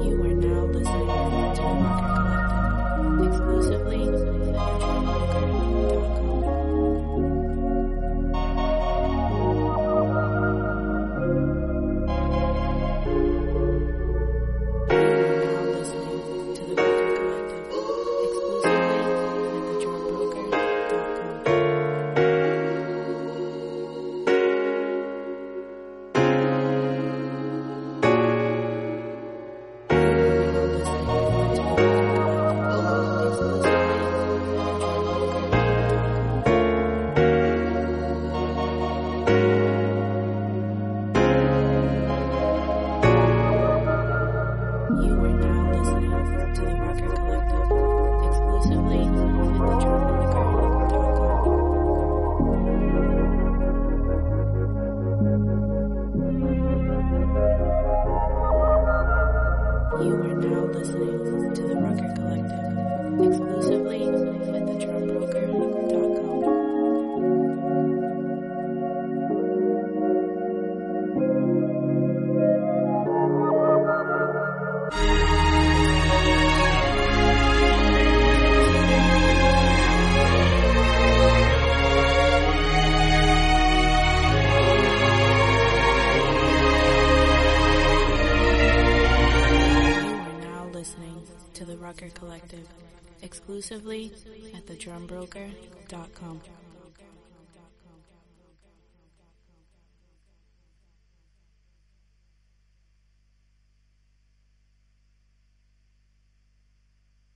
You are now listening to Market You are now listening to the Rucker Collective exclusively to the Rucker Collective exclusively at thedrumbroker.com.